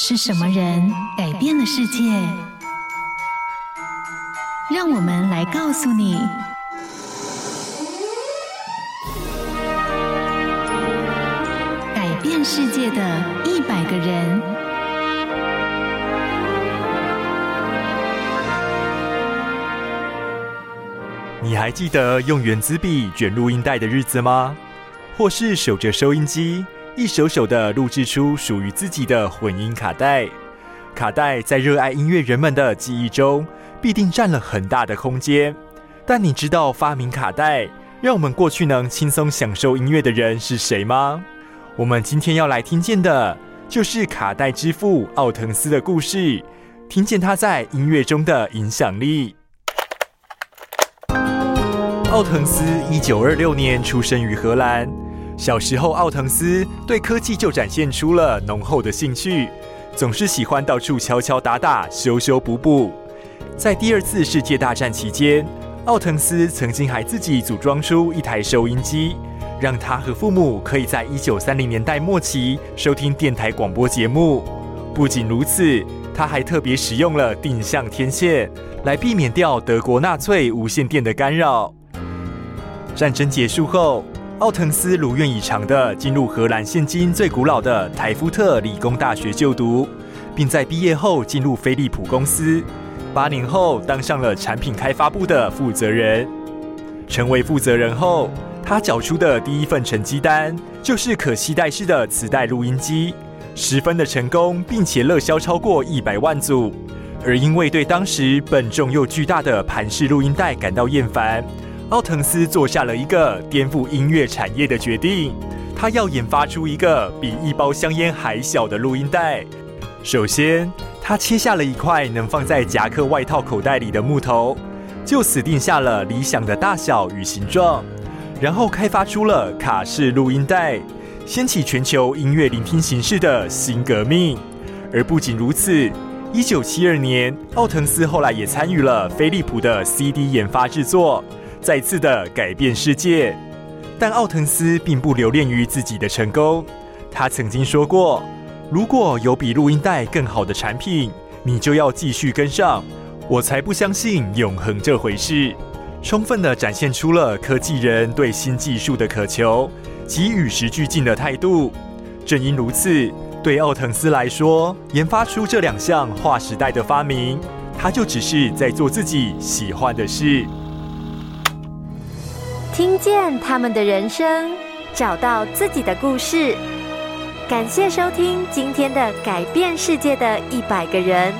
是什么人改变了世界？让我们来告诉你：改变世界的一百个人。你还记得用原子笔卷录音带的日子吗？或是守着收音机？一首首的录制出属于自己的混音卡带，卡带在热爱音乐人们的记忆中必定占了很大的空间。但你知道发明卡带，让我们过去能轻松享受音乐的人是谁吗？我们今天要来听见的，就是卡带之父奥腾斯的故事，听见他在音乐中的影响力。奥腾斯一九二六年出生于荷兰。小时候，奥腾斯对科技就展现出了浓厚的兴趣，总是喜欢到处敲敲打打、修修补补。在第二次世界大战期间，奥腾斯曾经还自己组装出一台收音机，让他和父母可以在一九三零年代末期收听电台广播节目。不仅如此，他还特别使用了定向天线，来避免掉德国纳粹无线电的干扰。战争结束后，奥滕斯如愿以偿地进入荷兰现今最古老的台夫特理工大学就读，并在毕业后进入飞利浦公司。八年后，当上了产品开发部的负责人。成为负责人后，他缴出的第一份成绩单就是可携带式的磁带录音机，十分的成功，并且热销超过一百万组。而因为对当时笨重又巨大的盘式录音带感到厌烦。奥腾斯做下了一个颠覆音乐产业的决定，他要研发出一个比一包香烟还小的录音带。首先，他切下了一块能放在夹克外套口袋里的木头，就此定下了理想的大小与形状。然后开发出了卡式录音带，掀起全球音乐聆听形式的新革命。而不仅如此，一九七二年，奥腾斯后来也参与了飞利浦的 CD 研发制作。再次的改变世界，但奥腾斯并不留恋于自己的成功。他曾经说过：“如果有比录音带更好的产品，你就要继续跟上。我才不相信永恒这回事。”充分的展现出了科技人对新技术的渴求及与时俱进的态度。正因如此，对奥腾斯来说，研发出这两项划时代的发明，他就只是在做自己喜欢的事。听见他们的人生，找到自己的故事。感谢收听今天的改变世界的一百个人。